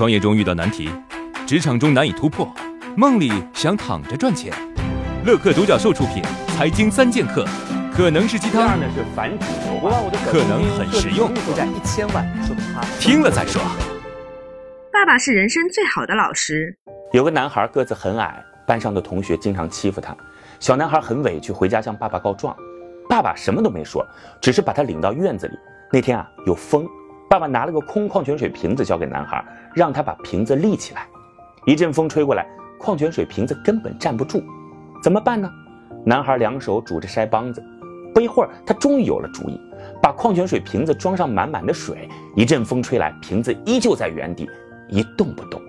创业中遇到难题，职场中难以突破，梦里想躺着赚钱。乐客独角兽出品《财经三剑客》，可能是鸡汤，呢是反主流，可能很实用，负债一千万，说听了再说。爸爸是人生最好的老师。有个男孩个子很矮，班上的同学经常欺负他。小男孩很委屈，回家向爸爸告状。爸爸什么都没说，只是把他领到院子里。那天啊，有风，爸爸拿了个空矿泉水瓶子交给男孩，让他把瓶子立起来。一阵风吹过来，矿泉水瓶子根本站不住，怎么办呢？男孩两手拄着腮帮子，不一会儿，他终于有了主意，把矿泉水瓶子装上满满的水。一阵风吹来，瓶子依旧在原地一动不动。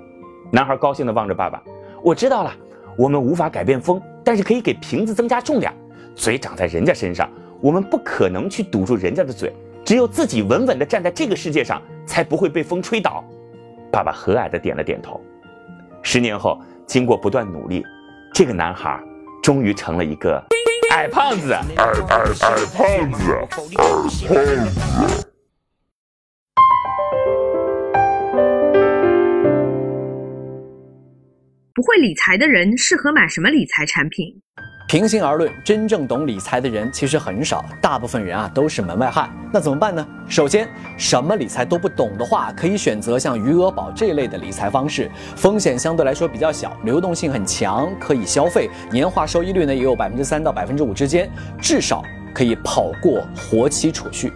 男孩高兴地望着爸爸：“我知道了，我们无法改变风，但是可以给瓶子增加重量。嘴长在人家身上，我们不可能去堵住人家的嘴，只有自己稳稳地站在这个世界上，才不会被风吹倒。”爸爸和蔼地点了点头。十年后，经过不断努力，这个男孩终于成了一个矮胖子。矮矮矮胖子，矮胖子。不会理财的人适合买什么理财产品？平心而论，真正懂理财的人其实很少，大部分人啊都是门外汉。那怎么办呢？首先，什么理财都不懂的话，可以选择像余额宝这类的理财方式，风险相对来说比较小，流动性很强，可以消费，年化收益率呢也有百分之三到百分之五之间，至少可以跑过活期储蓄。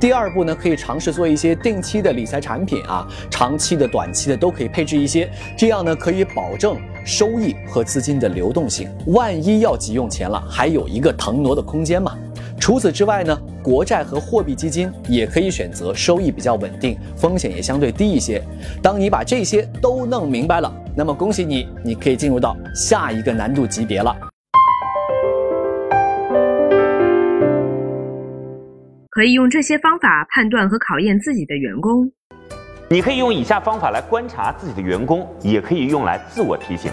第二步呢，可以尝试做一些定期的理财产品啊，长期的、短期的都可以配置一些，这样呢可以保证收益和资金的流动性。万一要急用钱了，还有一个腾挪的空间嘛。除此之外呢，国债和货币基金也可以选择，收益比较稳定，风险也相对低一些。当你把这些都弄明白了，那么恭喜你，你可以进入到下一个难度级别了。可以用这些方法判断和考验自己的员工。你可以用以下方法来观察自己的员工，也可以用来自我提醒。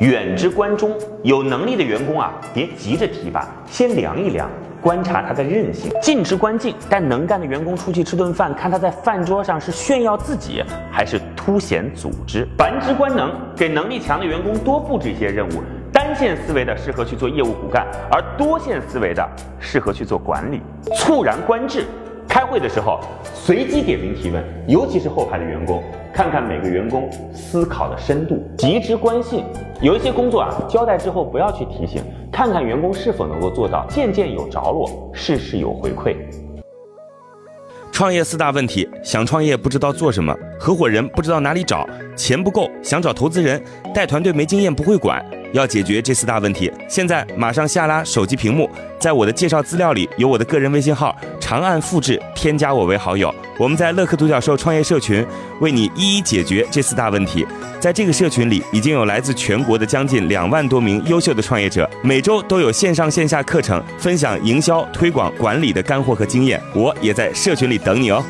远之观中，有能力的员工啊，别急着提拔，先量一量，观察他的韧性。近之观近，带能干的员工出去吃顿饭，看他在饭桌上是炫耀自己，还是凸显组织。繁之观能，给能力强的员工多布置一些任务。线思维的适合去做业务骨干，而多线思维的适合去做管理。猝然观致，开会的时候随机点名提问，尤其是后排的员工，看看每个员工思考的深度。极之观信，有一些工作啊，交代之后不要去提醒，看看员工是否能够做到。件件有着落，事事有回馈。创业四大问题：想创业不知道做什么，合伙人不知道哪里找，钱不够想找投资人，带团队没经验不会管。要解决这四大问题，现在马上下拉手机屏幕，在我的介绍资料里有我的个人微信号，长按复制，添加我为好友。我们在乐客独角兽创业社群为你一一解决这四大问题。在这个社群里，已经有来自全国的将近两万多名优秀的创业者，每周都有线上线下课程分享营销、推广、管理的干货和经验。我也在社群里等你哦。